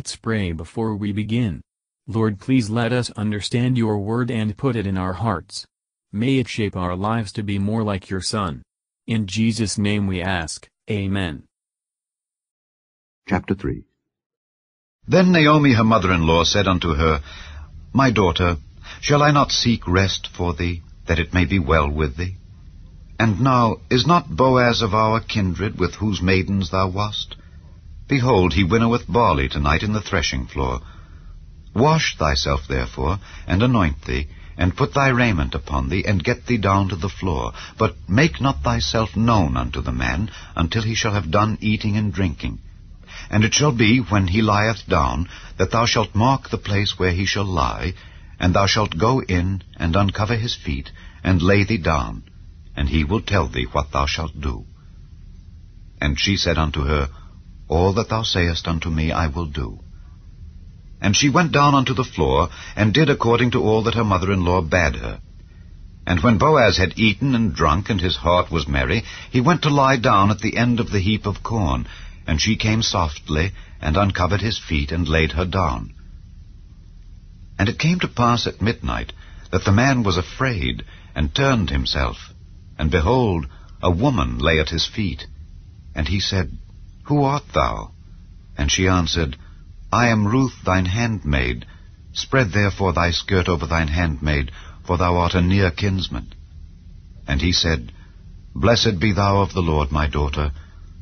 Let's pray before we begin. Lord please let us understand your word and put it in our hearts. May it shape our lives to be more like your Son. In Jesus' name we ask, Amen. Chapter 3 Then Naomi her mother-in-law said unto her, My daughter, shall I not seek rest for thee, that it may be well with thee? And now, is not Boaz of our kindred, with whose maidens thou wast? Behold, he winnoweth barley tonight in the threshing floor. Wash thyself therefore, and anoint thee, and put thy raiment upon thee, and get thee down to the floor. But make not thyself known unto the man, until he shall have done eating and drinking. And it shall be, when he lieth down, that thou shalt mark the place where he shall lie, and thou shalt go in, and uncover his feet, and lay thee down, and he will tell thee what thou shalt do. And she said unto her, all that thou sayest unto me I will do. And she went down unto the floor, and did according to all that her mother-in-law bade her. And when Boaz had eaten and drunk, and his heart was merry, he went to lie down at the end of the heap of corn. And she came softly, and uncovered his feet, and laid her down. And it came to pass at midnight, that the man was afraid, and turned himself. And behold, a woman lay at his feet. And he said, who art thou? And she answered, I am Ruth thine handmaid. Spread therefore thy skirt over thine handmaid, for thou art a near kinsman. And he said, Blessed be thou of the Lord, my daughter,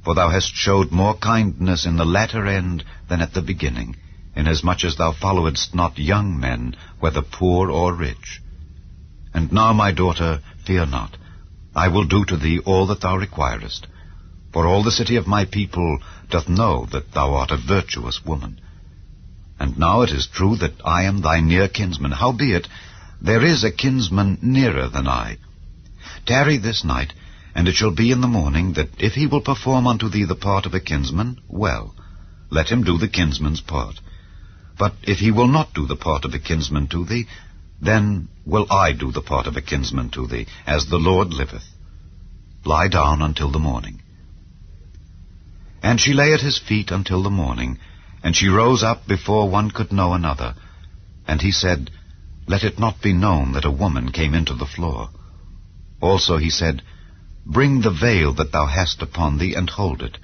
for thou hast showed more kindness in the latter end than at the beginning, inasmuch as thou followedst not young men, whether poor or rich. And now, my daughter, fear not. I will do to thee all that thou requirest. For all the city of my people doth know that thou art a virtuous woman. And now it is true that I am thy near kinsman. Howbeit, there is a kinsman nearer than I. Tarry this night, and it shall be in the morning that if he will perform unto thee the part of a kinsman, well, let him do the kinsman's part. But if he will not do the part of a kinsman to thee, then will I do the part of a kinsman to thee, as the Lord liveth. Lie down until the morning. And she lay at his feet until the morning, and she rose up before one could know another. And he said, Let it not be known that a woman came into the floor. Also he said, Bring the veil that thou hast upon thee, and hold it.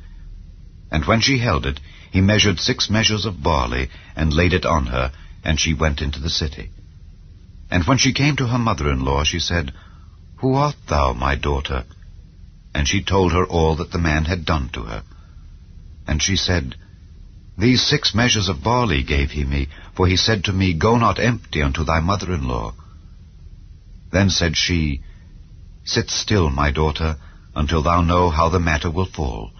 And when she held it, he measured six measures of barley, and laid it on her, and she went into the city. And when she came to her mother-in-law, she said, Who art thou, my daughter? And she told her all that the man had done to her. And she said, These six measures of barley gave he me, for he said to me, Go not empty unto thy mother-in-law. Then said she, Sit still, my daughter, until thou know how the matter will fall,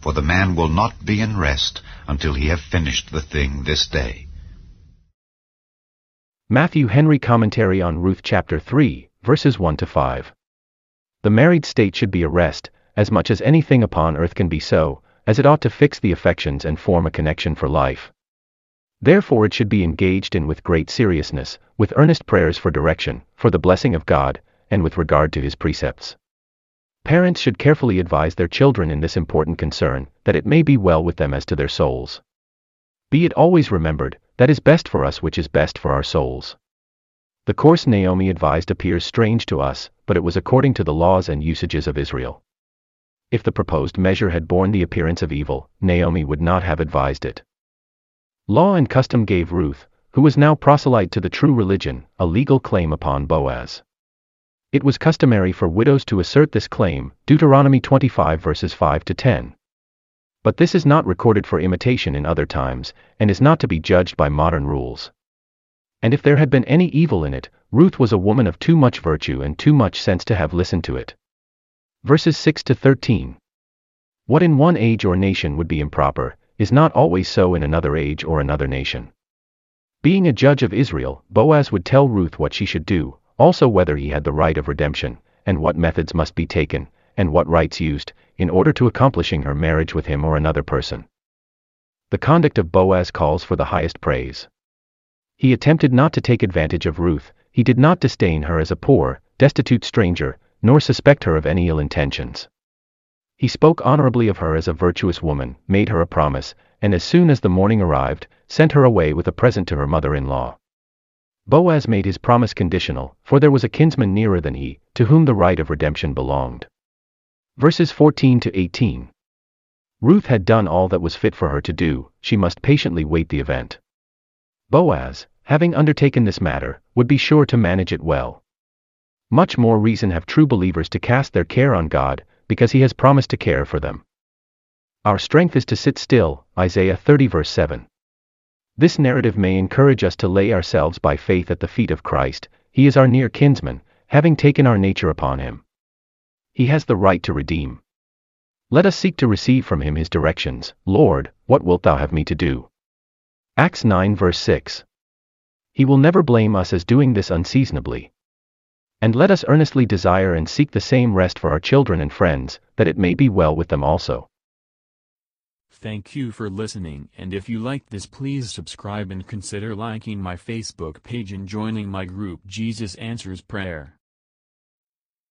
for the man will not be in rest until he have finished the thing this day. Matthew Henry Commentary on Ruth chapter 3, verses 1 to 5. The married state should be a rest, as much as anything upon earth can be so, as it ought to fix the affections and form a connection for life. Therefore it should be engaged in with great seriousness, with earnest prayers for direction, for the blessing of God, and with regard to his precepts. Parents should carefully advise their children in this important concern, that it may be well with them as to their souls. Be it always remembered, that is best for us which is best for our souls. The course Naomi advised appears strange to us, but it was according to the laws and usages of Israel. If the proposed measure had borne the appearance of evil, Naomi would not have advised it. Law and custom gave Ruth, who was now proselyte to the true religion, a legal claim upon Boaz. It was customary for widows to assert this claim, Deuteronomy 25 verses 5 to 10. But this is not recorded for imitation in other times, and is not to be judged by modern rules. And if there had been any evil in it, Ruth was a woman of too much virtue and too much sense to have listened to it verses 6 to 13. What in one age or nation would be improper, is not always so in another age or another nation. Being a judge of Israel, Boaz would tell Ruth what she should do, also whether he had the right of redemption, and what methods must be taken, and what rites used, in order to accomplishing her marriage with him or another person. The conduct of Boaz calls for the highest praise. He attempted not to take advantage of Ruth, he did not disdain her as a poor, destitute stranger, nor suspect her of any ill intentions. He spoke honorably of her as a virtuous woman, made her a promise, and as soon as the morning arrived, sent her away with a present to her mother-in-law. Boaz made his promise conditional, for there was a kinsman nearer than he, to whom the right of redemption belonged. Verses 14 to 18. Ruth had done all that was fit for her to do, she must patiently wait the event. Boaz, having undertaken this matter, would be sure to manage it well. Much more reason have true believers to cast their care on God, because he has promised to care for them. Our strength is to sit still, Isaiah 30 verse 7. This narrative may encourage us to lay ourselves by faith at the feet of Christ, he is our near kinsman, having taken our nature upon him. He has the right to redeem. Let us seek to receive from him his directions, Lord, what wilt thou have me to do? Acts 9 verse 6. He will never blame us as doing this unseasonably. And let us earnestly desire and seek the same rest for our children and friends, that it may be well with them also. Thank you for listening and if you liked this please subscribe and consider liking my Facebook page and joining my group Jesus Answers Prayer.